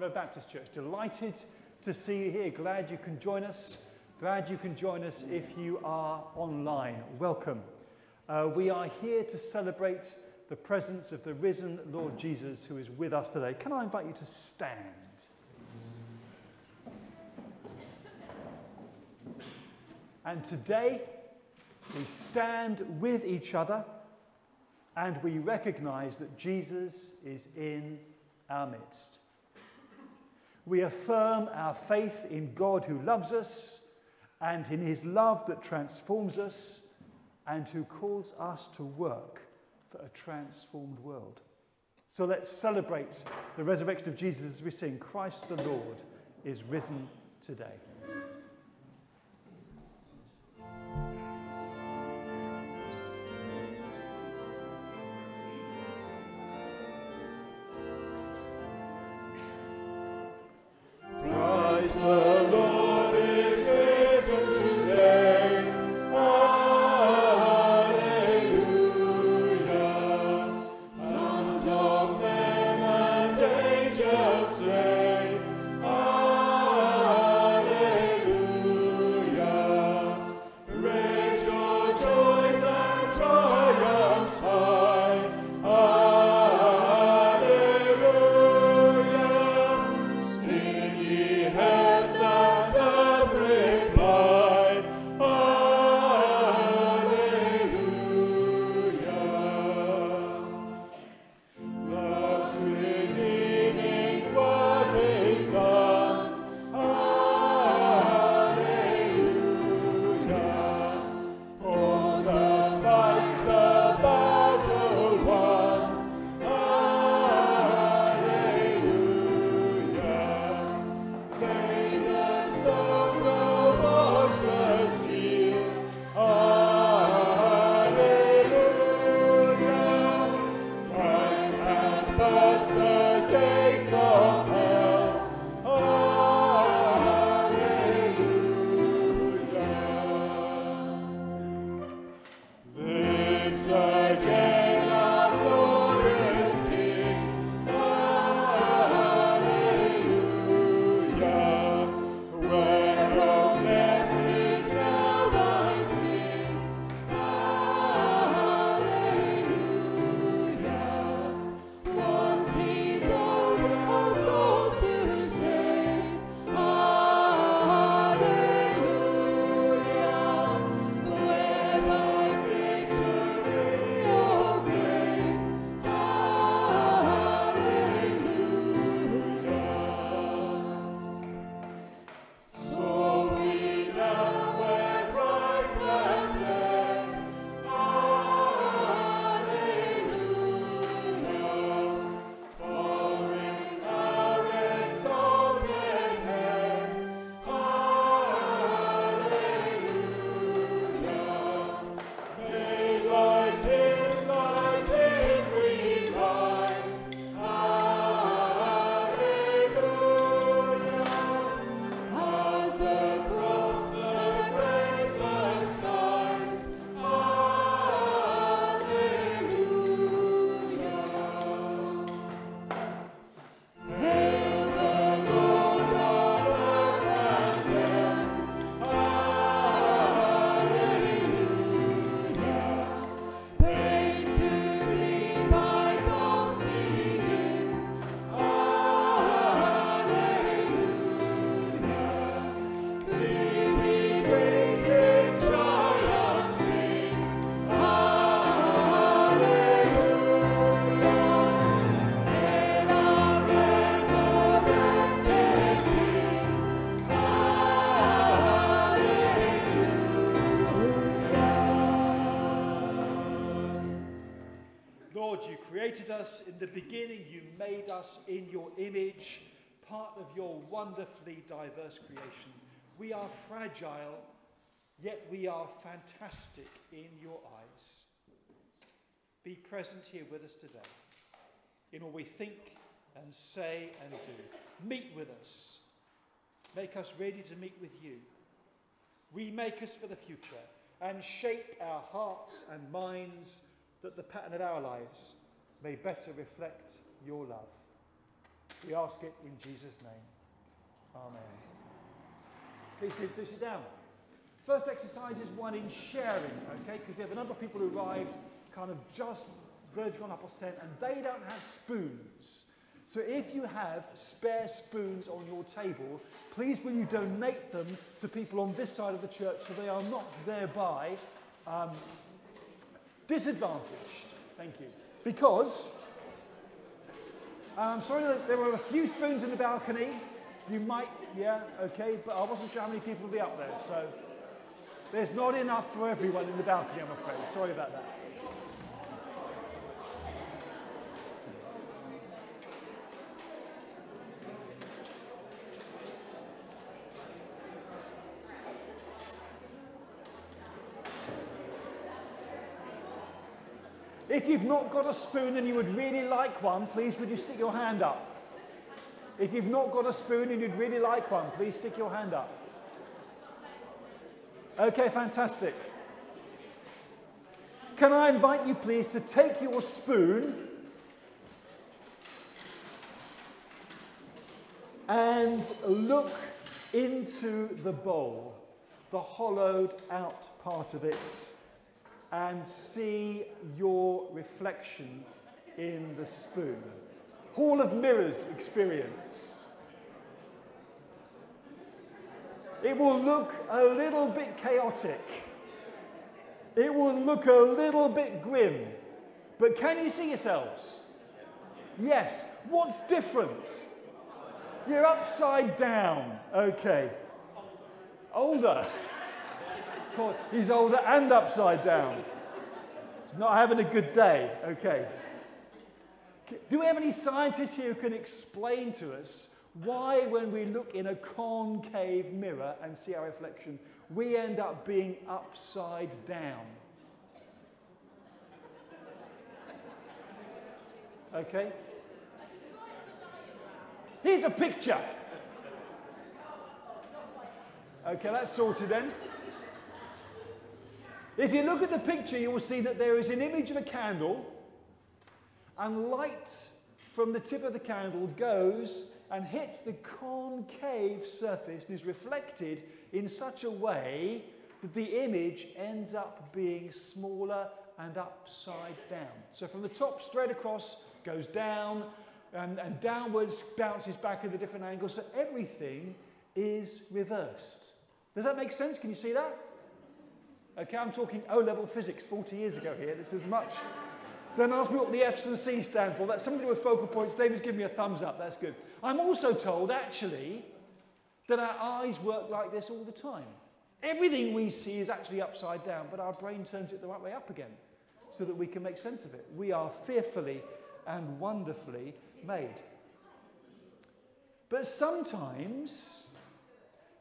Road Baptist Church. Delighted to see you here. Glad you can join us. Glad you can join us if you are online. Welcome. Uh, we are here to celebrate the presence of the risen Lord Jesus who is with us today. Can I invite you to stand? And today we stand with each other and we recognize that Jesus is in our midst. We affirm our faith in God who loves us and in his love that transforms us and who calls us to work for a transformed world. So let's celebrate the resurrection of Jesus as we sing, Christ the Lord is risen today. Part of your wonderfully diverse creation. We are fragile, yet we are fantastic in your eyes. Be present here with us today in all we think and say and do. Meet with us. Make us ready to meet with you. Remake us for the future and shape our hearts and minds that the pattern of our lives may better reflect your love. We ask it in Jesus' name. Amen. Please sit, please sit down. First exercise is one in sharing, okay? Because we have a number of people who arrived kind of just verging on half 10 and they don't have spoons. So if you have spare spoons on your table, please will you donate them to people on this side of the church so they are not thereby um, disadvantaged. Thank you. Because Um, I'm sorry that there were a few spoons in the balcony. You might, yeah, okay, but I wasn't sure how many people would be up there, so there's not enough for everyone in the balcony, I'm afraid. Sorry about that. If you've not got a spoon and you would really like one, please would you stick your hand up? If you've not got a spoon and you'd really like one, please stick your hand up. Okay, fantastic. Can I invite you, please, to take your spoon and look into the bowl, the hollowed out part of it and see your reflection in the spoon. Hall of Mirrors experience. It will look a little bit chaotic. It will look a little bit grim. But can you see yourselves? Yes. What's different? You're upside down. Okay. Older. He's older and upside down. He's not having a good day. Okay. Do we have any scientists here who can explain to us why, when we look in a concave mirror and see our reflection, we end up being upside down? Okay? Here's a picture. Okay, that's sorted then. If you look at the picture, you will see that there is an image of a candle, and light from the tip of the candle goes and hits the concave surface and is reflected in such a way that the image ends up being smaller and upside down. So from the top straight across goes down and, and downwards bounces back at a different angle. So everything is reversed. Does that make sense? Can you see that? Okay, I'm talking O level physics 40 years ago here. This is much. Then ask me what the F's and C's stand for. That's something with focal points. David's giving me a thumbs up. That's good. I'm also told, actually, that our eyes work like this all the time. Everything we see is actually upside down, but our brain turns it the right way up again so that we can make sense of it. We are fearfully and wonderfully made. But sometimes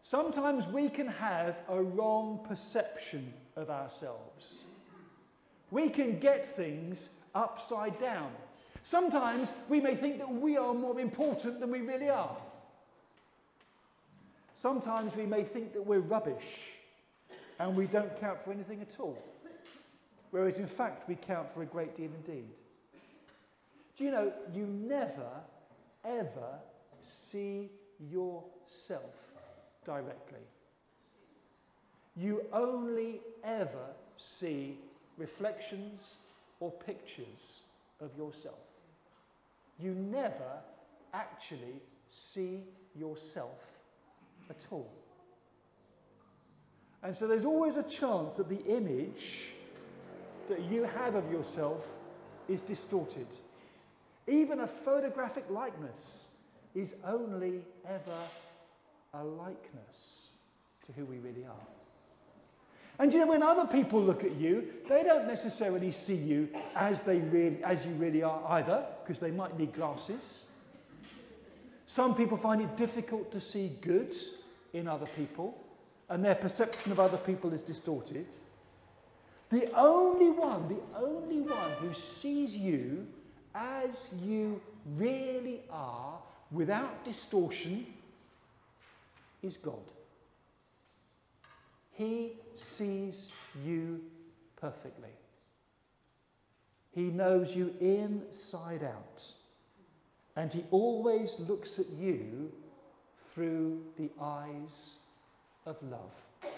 Sometimes we can have a wrong perception of ourselves. We can get things upside down. Sometimes we may think that we are more important than we really are. Sometimes we may think that we're rubbish and we don't count for anything at all. Whereas in fact, we count for a great deal indeed. Do you know, you never, ever see yourself directly. You only ever see reflections or pictures of yourself. You never actually see yourself at all. And so there's always a chance that the image that you have of yourself is distorted. Even a photographic likeness is only ever a likeness to who we really are. And you know, when other people look at you, they don't necessarily see you as, they really, as you really are either, because they might need glasses. Some people find it difficult to see good in other people, and their perception of other people is distorted. The only one, the only one who sees you as you really are, without distortion, is God. He sees you perfectly. He knows you inside out. And He always looks at you through the eyes of love.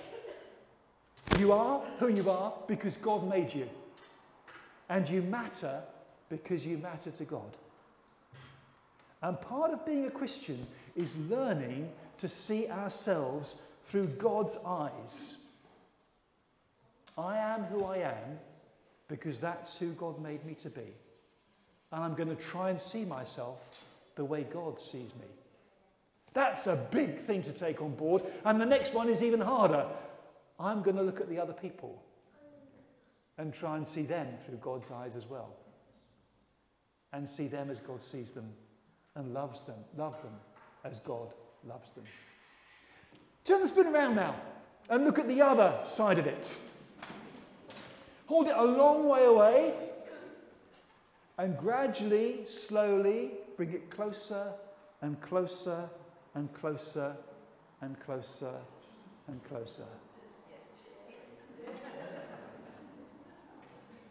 You are who you are because God made you. And you matter because you matter to God. And part of being a Christian is learning to see ourselves through God's eyes. I am who I am because that's who God made me to be. And I'm going to try and see myself the way God sees me. That's a big thing to take on board. And the next one is even harder. I'm going to look at the other people and try and see them through God's eyes as well. And see them as God sees them and loves them, love them as God loves them. Turn the spoon around now and look at the other side of it. Hold it a long way away and gradually, slowly bring it closer and closer and closer and closer and closer.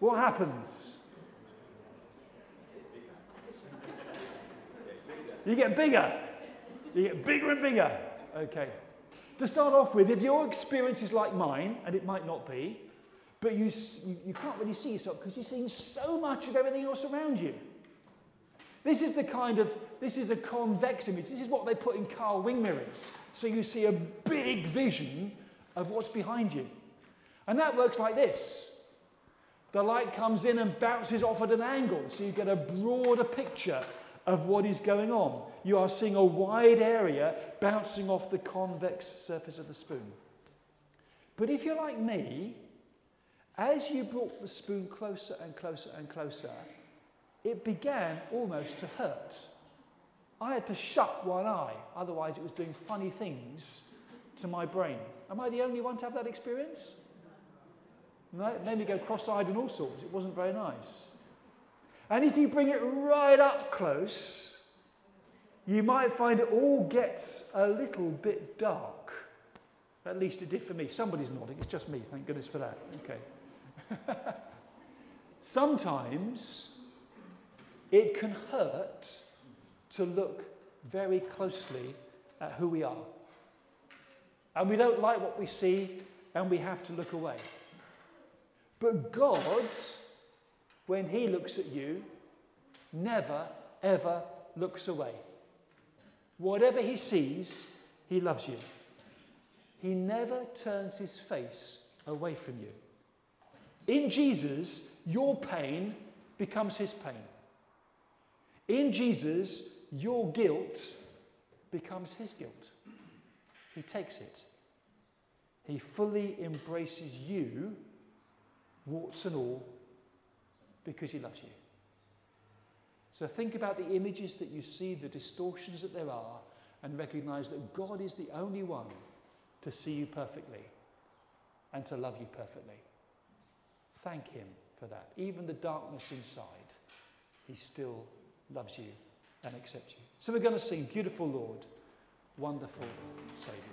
What happens? You get bigger. You get bigger and bigger. Okay. To start off with, if your experience is like mine, and it might not be, but you, you, can't really see yourself because you're seeing so much of everything else around you. This is the kind of, this is a convex image. This is what they put in car wing mirrors. So you see a big vision of what's behind you. And that works like this. The light comes in and bounces off at an angle, so you get a broader picture of what is going on. You are seeing a wide area bouncing off the convex surface of the spoon. But if you're like me, as you brought the spoon closer and closer and closer, it began almost to hurt. I had to shut one eye, otherwise, it was doing funny things to my brain. Am I the only one to have that experience? No, it made me go cross eyed and all sorts. It wasn't very nice. And if you bring it right up close, you might find it all gets a little bit dark. At least it did for me. Somebody's nodding. It's just me. Thank goodness for that. Okay. Sometimes it can hurt to look very closely at who we are. And we don't like what we see, and we have to look away. But God when he looks at you, never, ever looks away. Whatever he sees, he loves you. He never turns his face away from you. In Jesus, your pain becomes his pain. In Jesus, your guilt becomes his guilt. He takes it. He fully embraces you, warts and all, because he loves you. So think about the images that you see, the distortions that there are, and recognize that God is the only one to see you perfectly and to love you perfectly. Thank Him for that. Even the darkness inside, He still loves you and accepts you. So we're going to sing Beautiful Lord, Wonderful Saviour.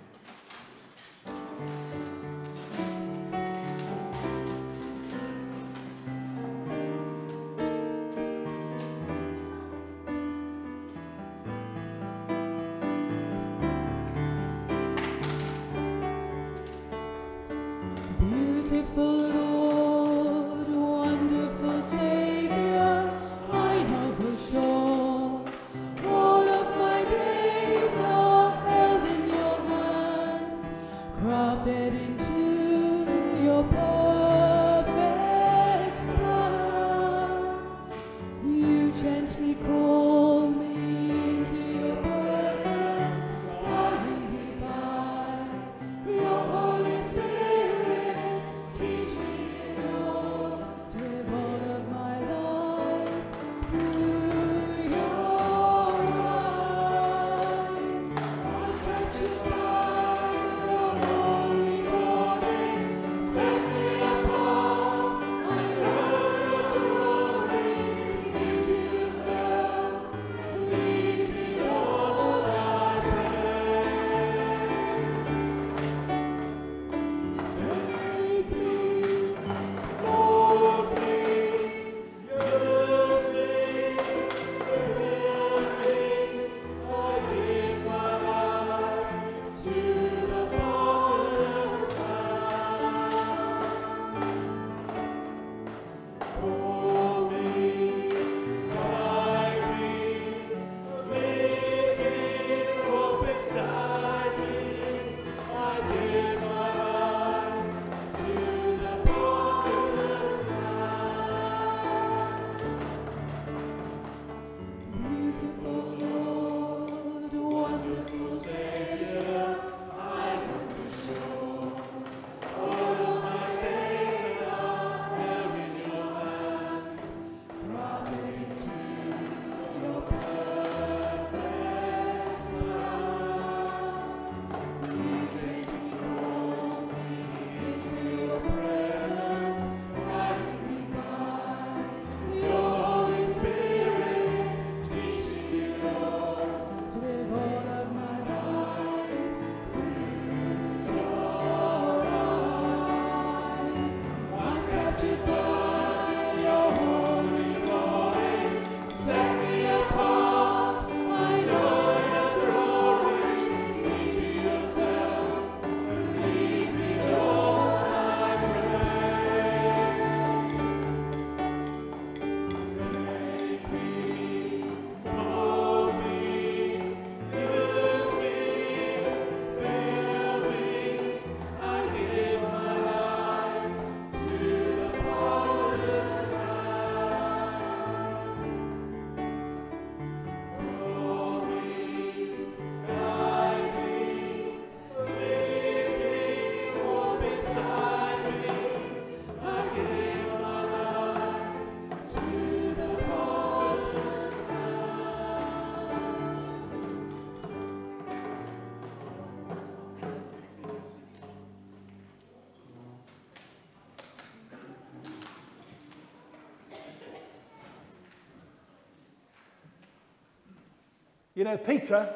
You know, Peter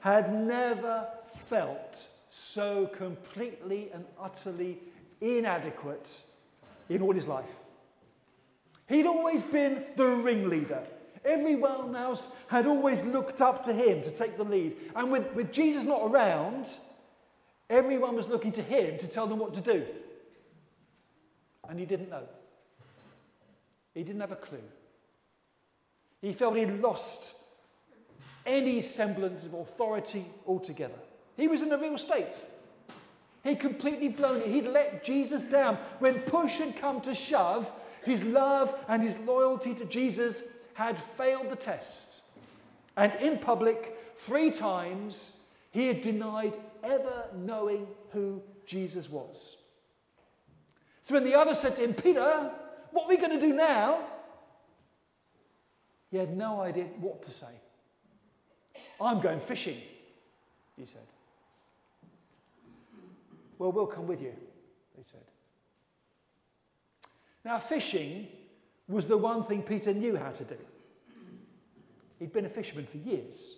had never felt so completely and utterly inadequate in all his life. He'd always been the ringleader. Everyone else had always looked up to him to take the lead. And with, with Jesus not around, everyone was looking to him to tell them what to do. And he didn't know. He didn't have a clue. He felt he'd lost any semblance of authority altogether. He was in a real state. He'd completely blown it. He'd let Jesus down. When push had come to shove, his love and his loyalty to Jesus had failed the test. And in public, three times, he had denied ever knowing who Jesus was. So when the others said to him, Peter, what are we going to do now? He had no idea what to say. I'm going fishing, he said. Well, we'll come with you, they said. Now, fishing was the one thing Peter knew how to do. He'd been a fisherman for years.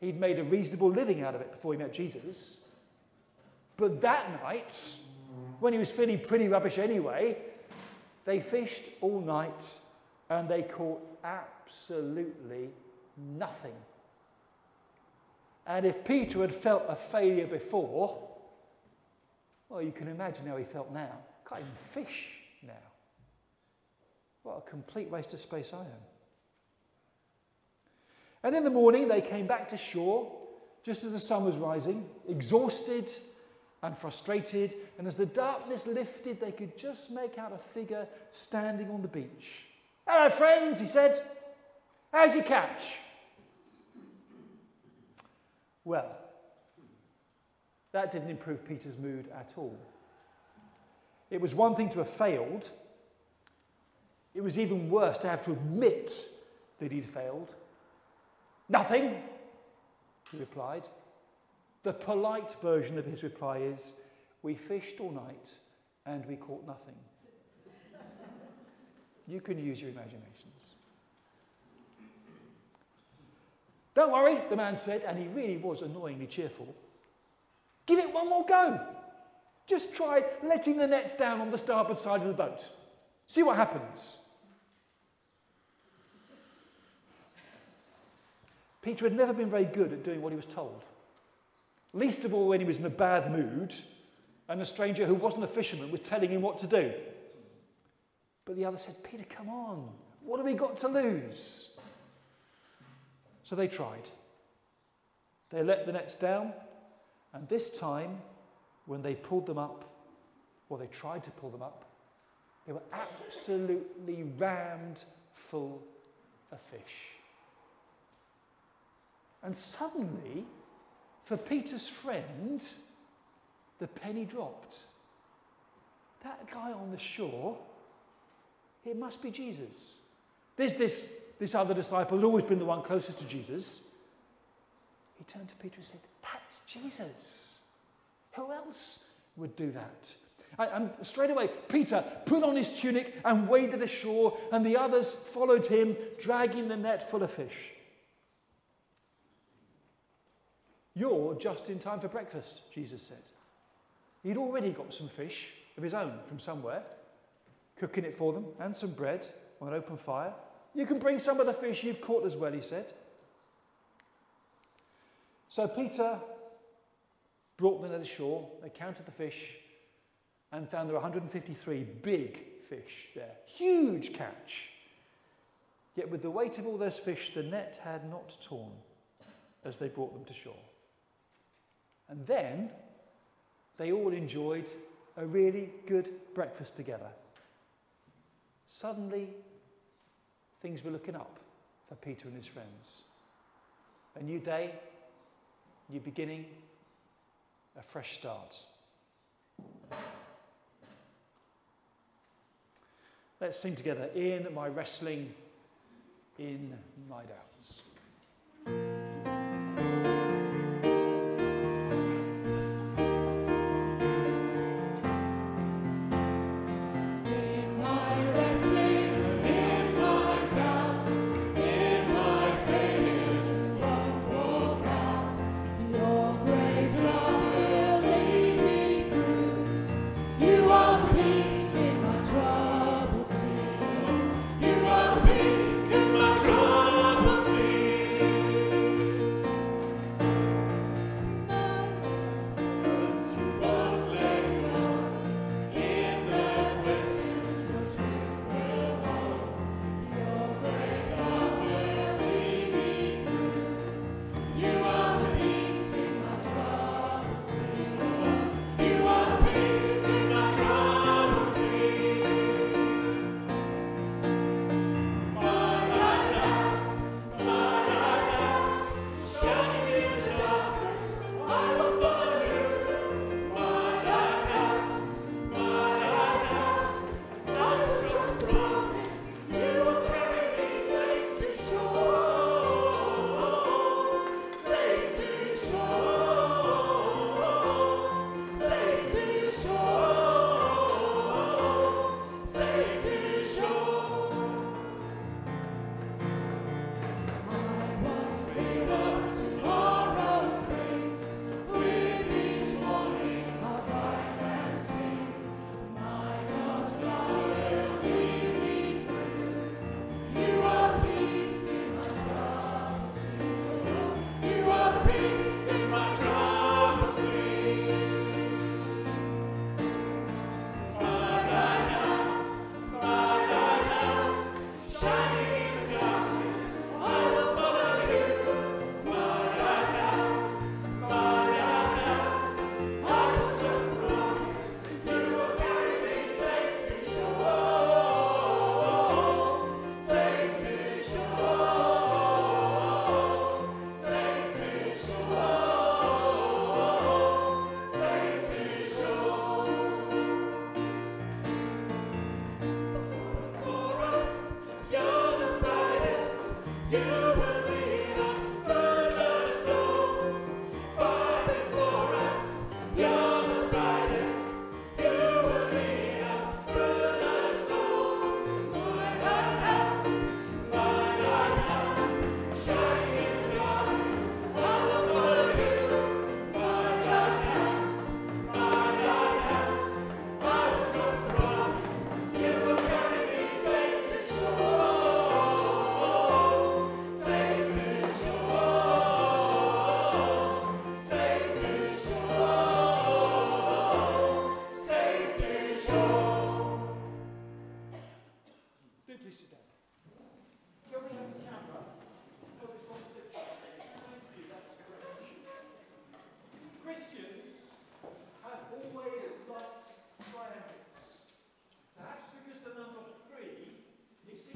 He'd made a reasonable living out of it before he met Jesus. But that night, when he was feeling pretty rubbish anyway, they fished all night and they caught absolutely nothing. And if Peter had felt a failure before, well, you can imagine how he felt now. Can't even fish now. What a complete waste of space I am. And in the morning, they came back to shore just as the sun was rising, exhausted and frustrated. And as the darkness lifted, they could just make out a figure standing on the beach. Hello, friends, he said. How's your catch? Well, that didn't improve Peter's mood at all. It was one thing to have failed, it was even worse to have to admit that he'd failed. Nothing, he replied. The polite version of his reply is We fished all night and we caught nothing. you can use your imaginations. Don't worry, the man said, and he really was annoyingly cheerful. Give it one more go. Just try letting the nets down on the starboard side of the boat. See what happens. Peter had never been very good at doing what he was told. Least of all when he was in a bad mood and a stranger who wasn't a fisherman was telling him what to do. But the other said, Peter, come on. What have we got to lose? So they tried. They let the nets down, and this time, when they pulled them up, or they tried to pull them up, they were absolutely rammed full of fish. And suddenly, for Peter's friend, the penny dropped. That guy on the shore, it must be Jesus. There's this this other disciple had always been the one closest to Jesus, he turned to Peter and said, That's Jesus. Who else would do that? And straight away, Peter put on his tunic and waded ashore, and the others followed him, dragging the net full of fish. You're just in time for breakfast, Jesus said. He'd already got some fish of his own from somewhere, cooking it for them, and some bread on an open fire. You can bring some of the fish you've caught as well, he said. So Peter brought the shore. They counted the fish and found there were 153 big fish there. Huge catch. Yet with the weight of all those fish, the net had not torn as they brought them to shore. And then they all enjoyed a really good breakfast together. Suddenly, things were looking up for Peter and his friends. A new day, new beginning, a fresh start. Let's sing together in my wrestling, in my doubts.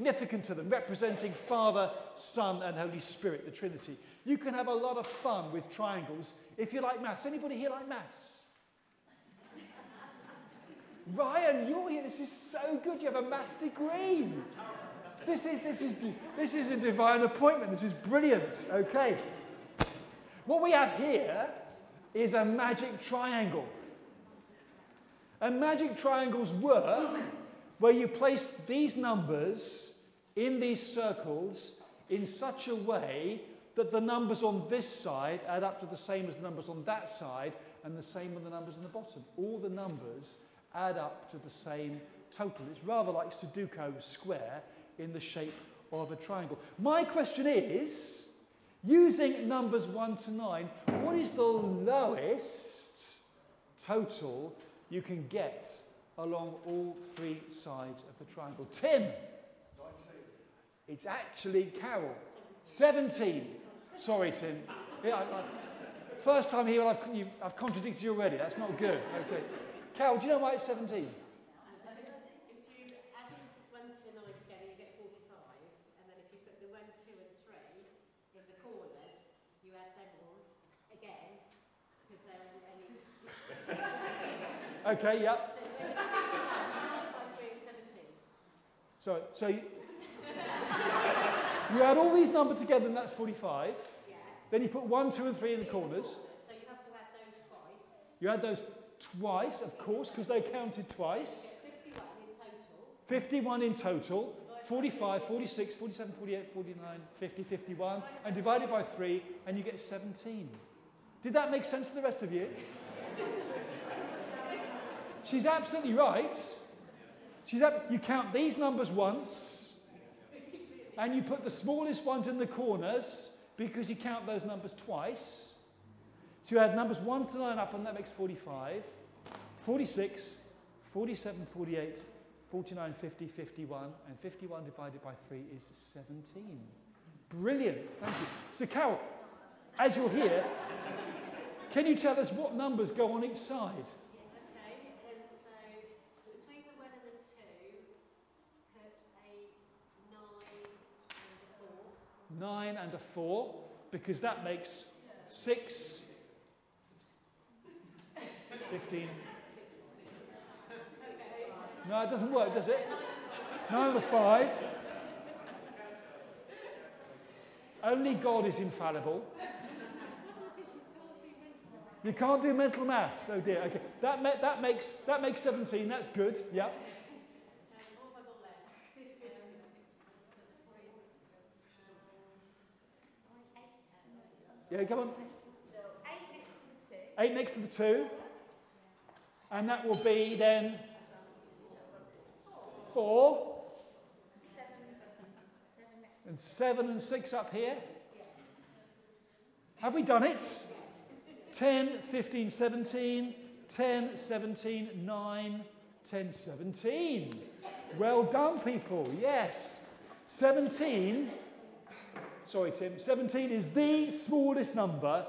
Significant to them, representing Father, Son, and Holy Spirit, the Trinity. You can have a lot of fun with triangles if you like maths. Anybody here like maths? Ryan, you're here. This is so good. You have a maths degree. This is, this is, this is a divine appointment. This is brilliant. Okay. What we have here is a magic triangle. And magic triangles work where you place these numbers in these circles in such a way that the numbers on this side add up to the same as the numbers on that side and the same with the numbers on the bottom. All the numbers add up to the same total. It's rather like Sudoku square in the shape of a triangle. My question is using numbers 1 to 9, what is the lowest total you can get along all three sides of the triangle? Tim? 19. It's actually Carol. 17. Sorry, Tim. Yeah, I, I, first time here, I've, I've contradicted you already. That's not good. Okay. Carol, do you know why it's 17? Okay, yeah. So, so you, you add all these numbers together and that's 45. Yeah. Then you put 1, 2 and 3 in the corners. So you have to add those twice. You add those twice, of course, because they counted twice. 51 in total. 51 in total. 45, 46, 47, 48, 49, 50, 51. And divide it by 3 and you get 17. Did that make sense to the rest of you? She's absolutely right. She's ab- you count these numbers once, and you put the smallest ones in the corners because you count those numbers twice. So you add numbers 1 to 9 up, and that makes 45, 46, 47, 48, 49, 50, 51, and 51 divided by 3 is 17. Brilliant, thank you. So, Carol, as you're here, can you tell us what numbers go on each side? 9 and a 4, because that makes 6, 15. No, it doesn't work, does it? 9 and a 5. Only God is infallible. You can't do mental maths. Oh dear. Okay. That, that, makes, that makes 17. That's good. Yeah. Yeah, come on. eight next to the two. And that will be then four. And seven and six up here. Have we done it? 10, 15, 17, 10, 17, 9, 10, 17. Well done, people. Yes. 17 sorry, Tim, 17 is the smallest number.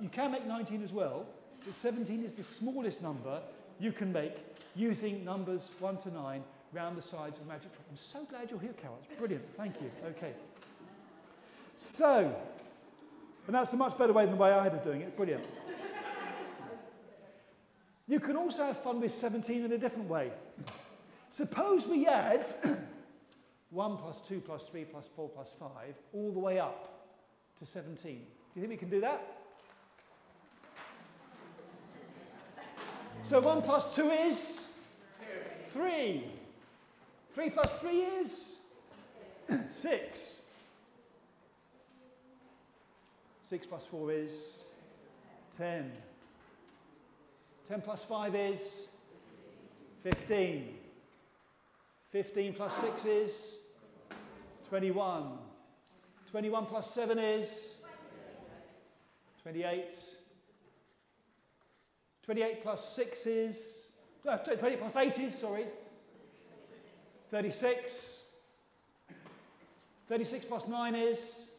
You can make 19 as well, but 17 is the smallest number you can make using numbers 1 to 9 round the sides of Magic Drop. I'm so glad you're here, Carol. It's brilliant. Thank you. Okay. So, and that's a much better way than the way I had of doing it. Brilliant. You can also have fun with 17 in a different way. Suppose we add 1 plus 2 plus 3 plus 4 plus 5 all the way up to 17. Do you think we can do that? So 1 plus 2 is 3. 3 plus 3 is 6. 6 plus 4 is 10. 10 plus 5 is 15. 15 plus 6 is 21. 21 plus 7 is 28. 28 plus 6 is, no, 28 plus 8 is, sorry, 36. 36 plus 9 is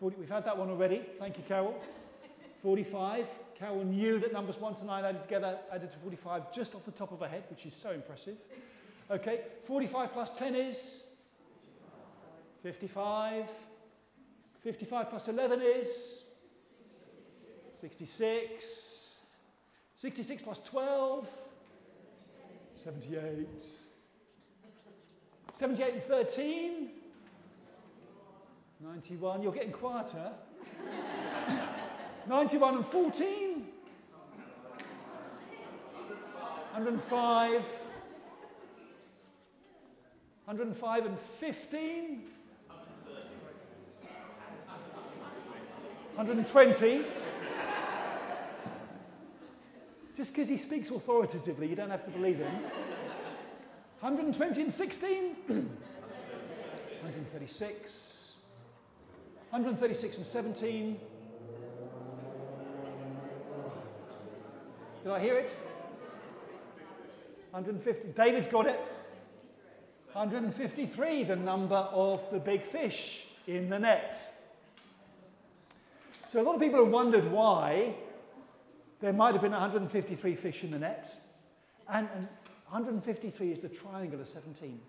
40. We've had that one already. Thank you, Carol. 45. Carol knew that numbers 1 to 9 added together added to 45 just off the top of her head, which is so impressive. Okay, 45 plus 10 is 55. 55 plus 11 is 66. 66 plus 12, 78. 78 and 13, 91. You're getting quieter. 91 and 14, 105. 105 and 15. 120. Just because he speaks authoritatively, you don't have to believe him. 120 and 16. 136. 136 and 17. Did I hear it? 150. David's got it. 153, the number of the big fish in the net. So a lot of people have wondered why there might have been 153 fish in the net, and, and 153 is the triangle of 17.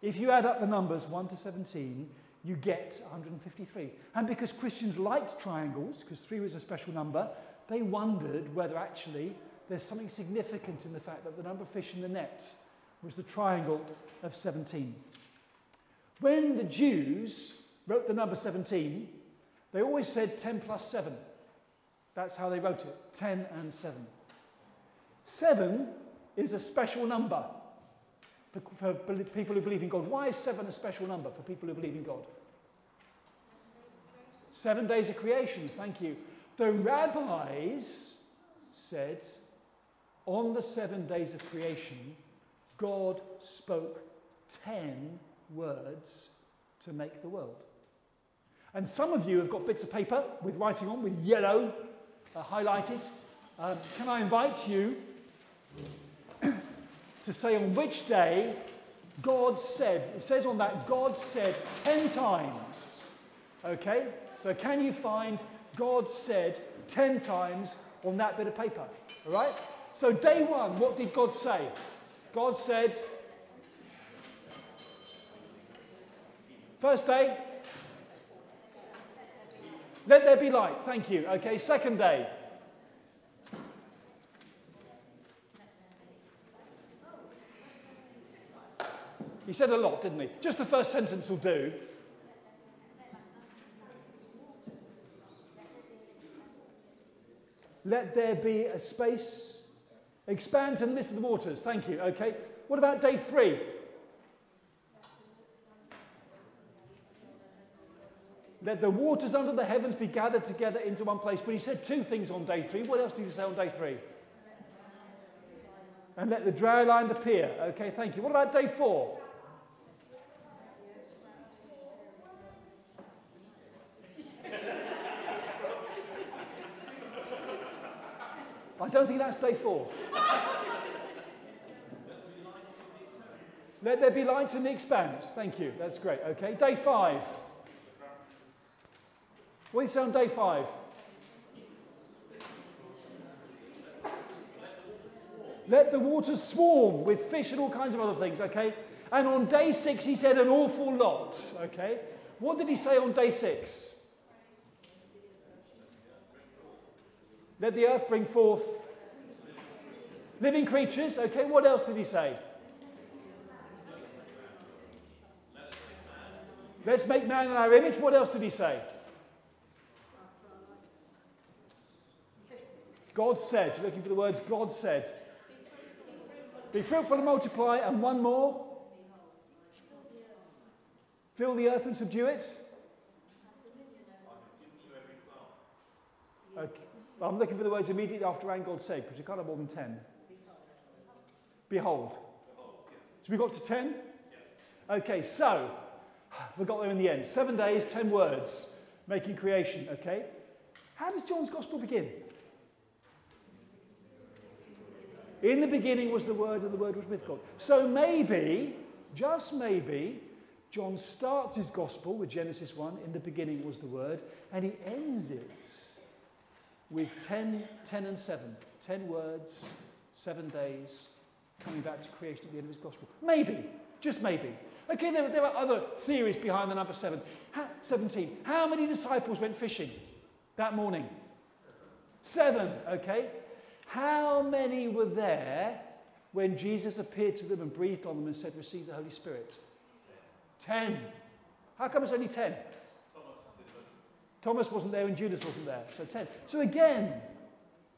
If you add up the numbers 1 to 17, you get 153. And because Christians liked triangles, because 3 was a special number, they wondered whether actually there's something significant in the fact that the number of fish in the net was the triangle of 17. When the Jews wrote the number 17, they always said 10 plus 7. That's how they wrote it 10 and 7. 7 is a special number for, people who believe in God. Why is 7 a special number for people who believe in God? Seven days of creation, thank you. The rabbis said on the seven days of creation, God spoke 10 words to make the world. And some of you have got bits of paper with writing on, with yellow uh, highlighted. Um, can I invite you to say on which day God said? It says on that, God said 10 times. Okay? So can you find God said 10 times on that bit of paper? All right? So, day one, what did God say? God said, first day, let there be light. Thank you. Okay, second day. He said a lot, didn't he? Just the first sentence will do. Let there be a space. Expand midst of the waters. Thank you. Okay. What about day three? Let the waters under the heavens be gathered together into one place. But he said two things on day three. What else did he say on day three? And let the dry land appear. Okay, thank you. What about day four? I don't think that's day four. Let there be lights in the expanse. Thank you. That's great. Okay. Day five. What say on day five? Let the waters swarm with fish and all kinds of other things, okay? And on day six, he said an awful lot, okay? What did he say on day six? Let the earth bring forth living creatures, okay? What else did he say? Let's make man in our image. What else did he say? God said, You're looking for the words God said. Be fruitful and multiply, and one more. Fill the earth and subdue it. Okay. I'm looking for the words immediately after and God said, because you can't have more than 10. Behold. So we got to 10? Okay, so we got there in the end. Seven days, 10 words, making creation, okay? How does John's gospel begin? In the beginning was the Word, and the Word was with God. So maybe, just maybe, John starts his Gospel with Genesis 1, in the beginning was the Word, and he ends it with 10, 10 and 7. 10 words, 7 days, coming back to creation at the end of his Gospel. Maybe, just maybe. Okay, there, there are other theories behind the number seven. How, 17. How many disciples went fishing that morning? Seven, okay. How many were there when Jesus appeared to them and breathed on them and said, Receive the Holy Spirit? Ten. How come it's only ten? Thomas wasn't there and Judas wasn't there, so 10. So again,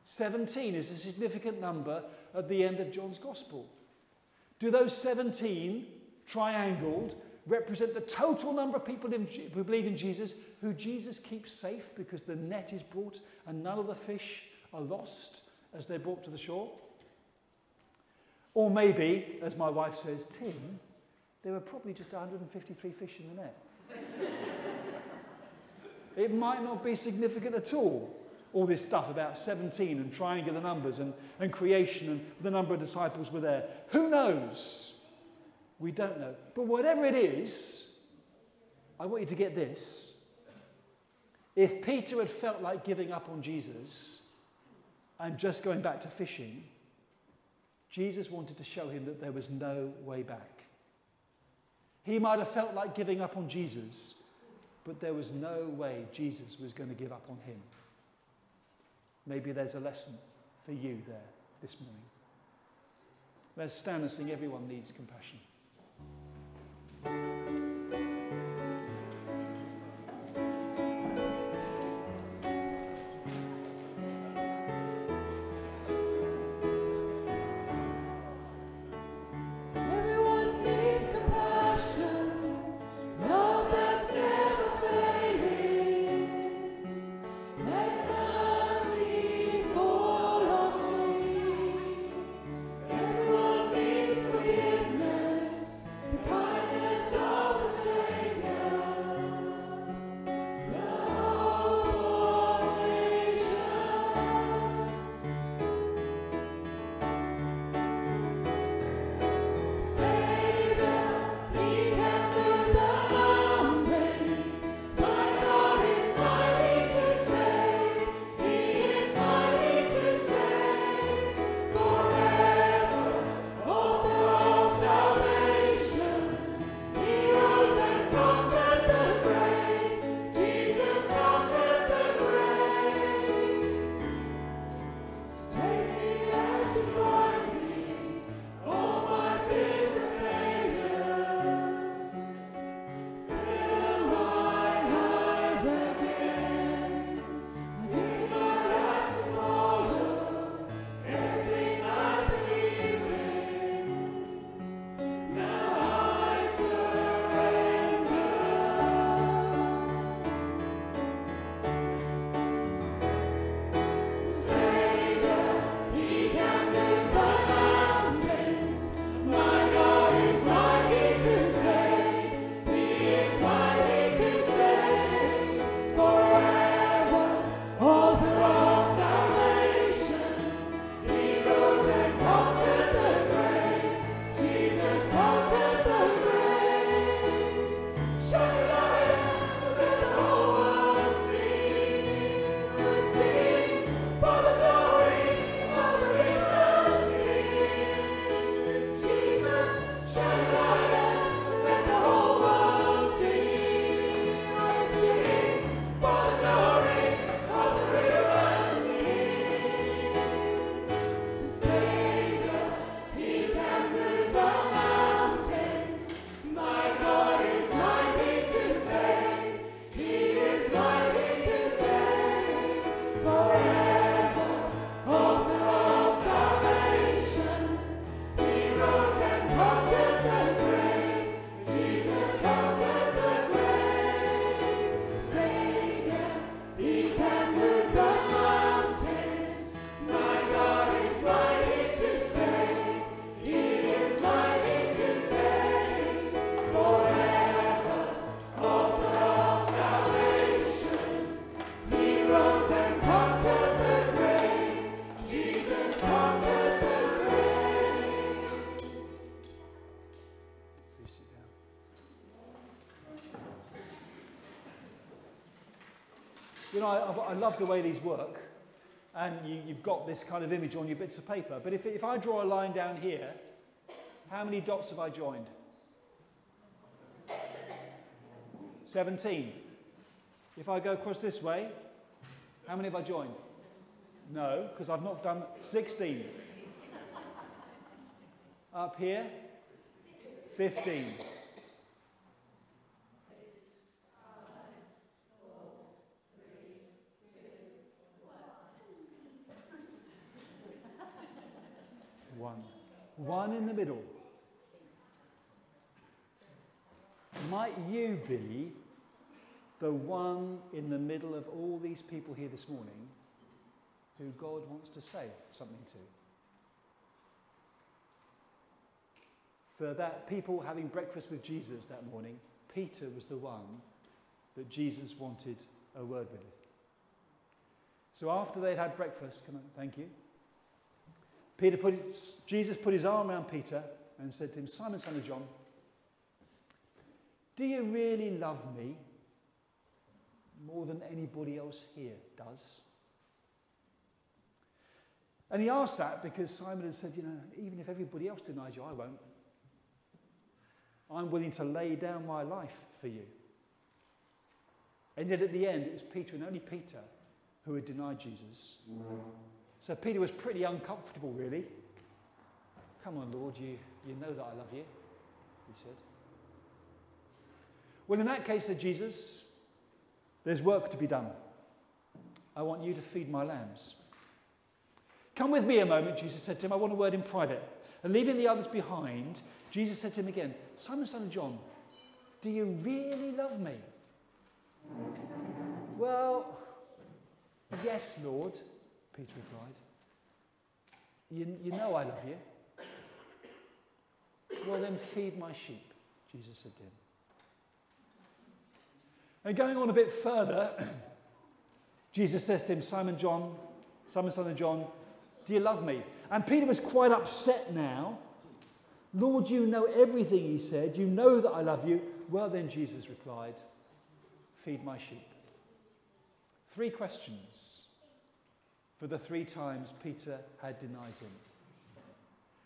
17 is a significant number at the end of John's Gospel. Do those 17 triangled represent the total number of people in, who believe in Jesus, who Jesus keeps safe because the net is brought and none of the fish are lost as they're brought to the shore? Or maybe, as my wife says, Tim, there were probably just 153 fish in the net. it might not be significant at all all this stuff about 17 and triangular numbers and, and creation and the number of disciples were there. Who knows? We don't know. But whatever it is, I want you to get this. If Peter had felt like giving up on Jesus and just going back to fishing, Jesus wanted to show him that there was no way back. He might have felt like giving up on Jesus, but there was no way Jesus was going to give up on him. Maybe there's a lesson for you there this morning. Let's stand and sing Everyone Needs Compassion. I, I love the way these work. And you, you've got this kind of image on your bits of paper. But if, if I draw a line down here, how many dots have I joined? 17. If I go across this way, how many have I joined? No, because I've not done 16. Up here, 15. One. One in the middle. Might you be the one in the middle of all these people here this morning who God wants to say something to? For that people having breakfast with Jesus that morning, Peter was the one that Jesus wanted a word with. So after they'd had breakfast, come on, thank you. Peter put his, Jesus put his arm around Peter and said to him, Simon, son of John, do you really love me more than anybody else here does? And he asked that because Simon had said, you know, even if everybody else denies you, I won't. I'm willing to lay down my life for you. And yet at the end, it was Peter and only Peter who had denied Jesus. So Peter was pretty uncomfortable, really. Come on, Lord, you, you know that I love you, he said. Well, in that case, said Jesus, there's work to be done. I want you to feed my lambs. Come with me a moment, Jesus said to him. I want a word in private. And leaving the others behind, Jesus said to him again, Simon, son of John, do you really love me? Well, yes, Lord, Peter replied. You, you know I love you. Well, then feed my sheep, Jesus said to him. And going on a bit further, Jesus says to him, Simon John, Simon son of John, do you love me? And Peter was quite upset now. Lord, you know everything, he said. You know that I love you. Well, then, Jesus replied, Feed my sheep. Three questions for the three times Peter had denied him.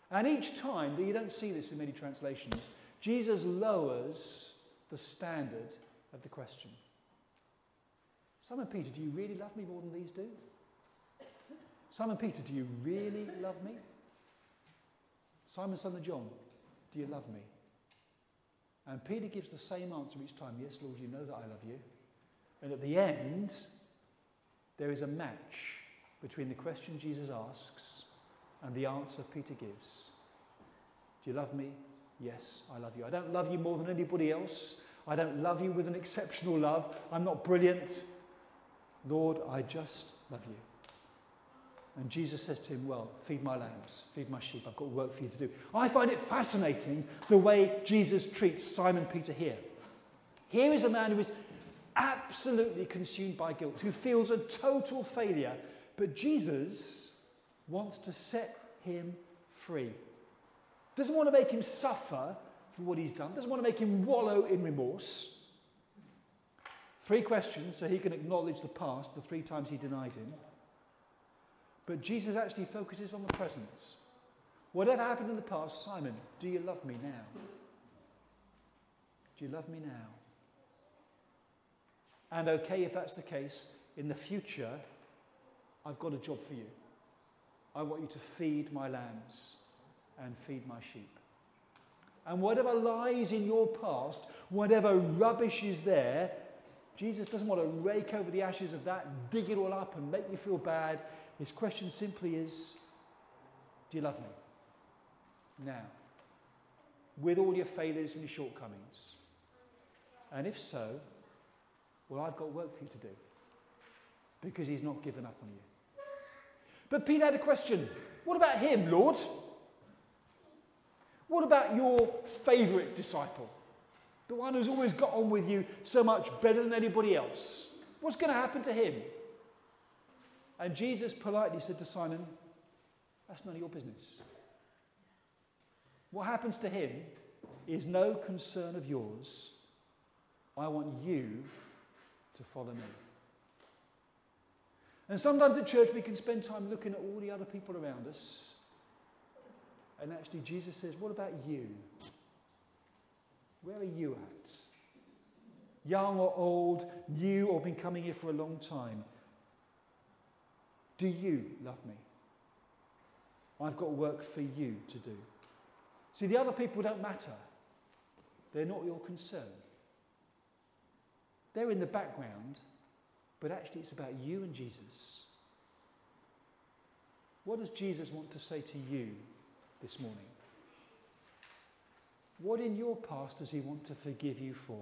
And each time, that you don't see this in many translations, Jesus lowers the standard of the question. Simon Peter, do you really love me more than these do? Simon Peter, do you really love me? Simon, son of John, do you love me? And Peter gives the same answer each time Yes, Lord, you know that I love you. And at the end, there is a match between the question Jesus asks and the answer Peter gives. Do you love me? Yes, I love you. I don't love you more than anybody else. I don't love you with an exceptional love. I'm not brilliant. Lord, I just love you. And Jesus says to him, Well, feed my lambs, feed my sheep. I've got work for you to do. I find it fascinating the way Jesus treats Simon Peter here. Here is a man who is absolutely consumed by guilt, who feels a total failure. But Jesus wants to set him free. Doesn't want to make him suffer for what he's done, doesn't want to make him wallow in remorse. Three questions so he can acknowledge the past, the three times he denied him. But Jesus actually focuses on the present. Whatever happened in the past, Simon, do you love me now? Do you love me now? And okay, if that's the case, in the future, I've got a job for you. I want you to feed my lambs and feed my sheep. And whatever lies in your past, whatever rubbish is there, Jesus doesn't want to rake over the ashes of that, dig it all up, and make you feel bad. His question simply is Do you love me? Now, with all your failures and your shortcomings. And if so, well, I've got work for you to do because he's not given up on you. But Peter had a question What about him, Lord? What about your favourite disciple? The one who's always got on with you so much better than anybody else? What's going to happen to him? And Jesus politely said to Simon, That's none of your business. What happens to him is no concern of yours. I want you to follow me. And sometimes at church we can spend time looking at all the other people around us. And actually, Jesus says, What about you? Where are you at? young or old, new or been coming here for a long time, do you love me? I've got work for you to do. See, the other people don't matter. They're not your concern. They're in the background, but actually it's about you and Jesus. What does Jesus want to say to you this morning? What in your past does he want to forgive you for?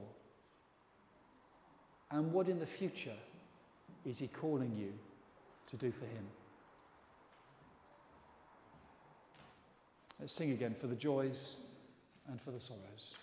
And what in the future is he calling you to do for him? Let's sing again for the joys and for the sorrows.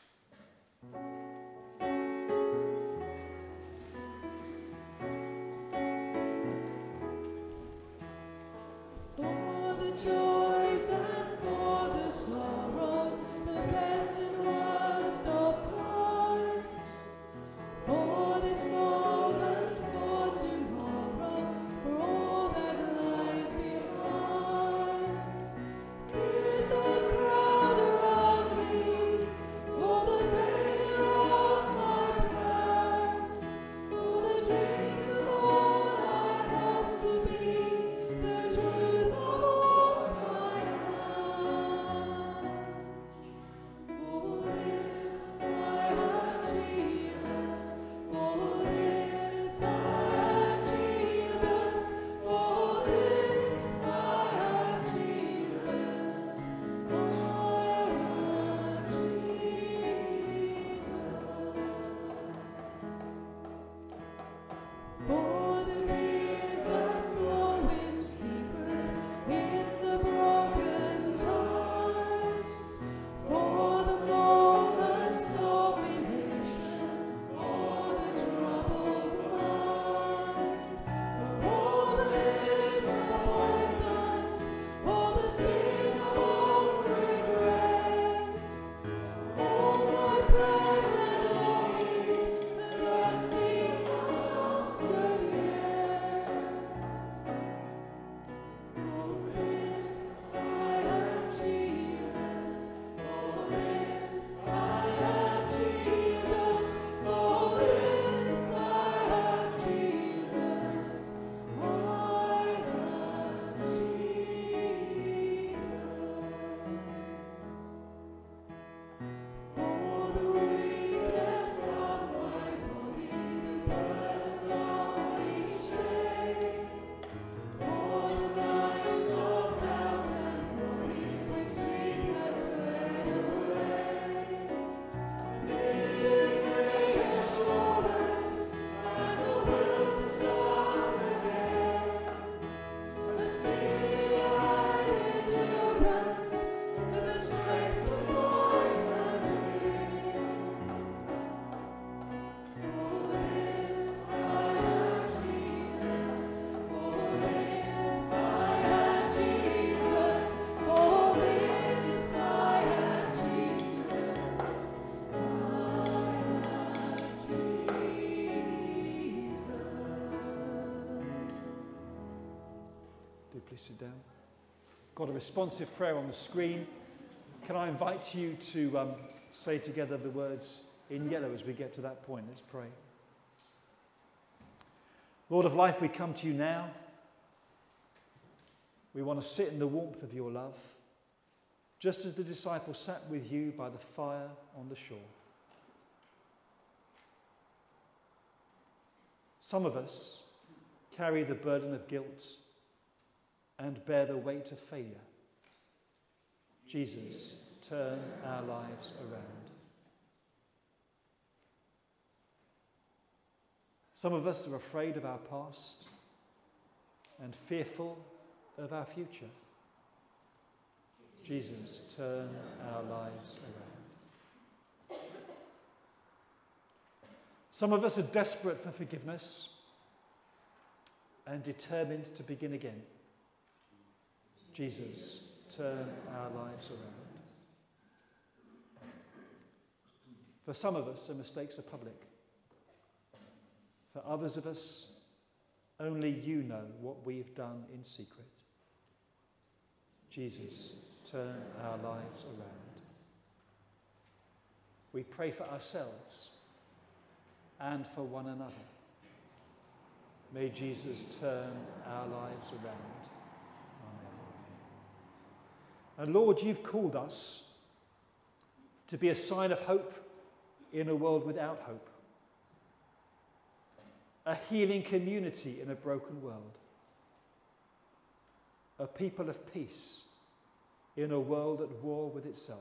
Got a responsive prayer on the screen. Can I invite you to um, say together the words in yellow as we get to that point? Let's pray. Lord of life, we come to you now. We want to sit in the warmth of your love, just as the disciples sat with you by the fire on the shore. Some of us carry the burden of guilt and bear the weight of failure. Jesus, turn our lives around. Some of us are afraid of our past and fearful of our future. Jesus, turn our lives around. Some of us are desperate for forgiveness and determined to begin again. Jesus, turn our lives around. For some of us, the mistakes are public. For others of us, only you know what we've done in secret. Jesus, turn our lives around. We pray for ourselves and for one another. May Jesus turn our lives around. And Lord, you've called us to be a sign of hope in a world without hope, a healing community in a broken world, a people of peace in a world at war with itself,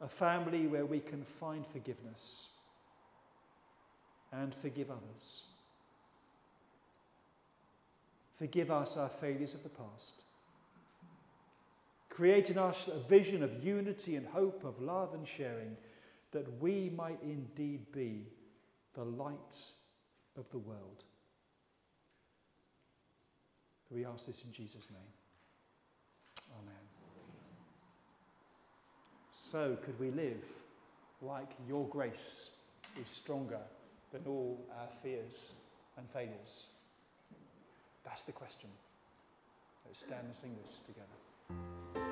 a family where we can find forgiveness and forgive others. Forgive us our failures of the past. Create in us a vision of unity and hope, of love and sharing, that we might indeed be the light of the world. We ask this in Jesus' name. Amen. So, could we live like your grace is stronger than all our fears and failures? That's the question. Let's stand and sing this together.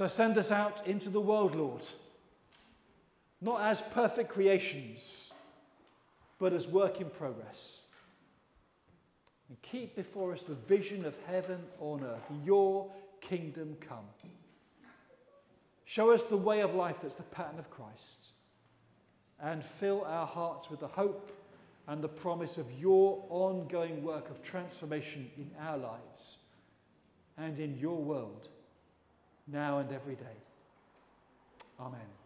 So send us out into the world, Lord, not as perfect creations, but as work in progress. And keep before us the vision of heaven on earth, your kingdom come. Show us the way of life that's the pattern of Christ. And fill our hearts with the hope and the promise of your ongoing work of transformation in our lives and in your world now and every day. Amen.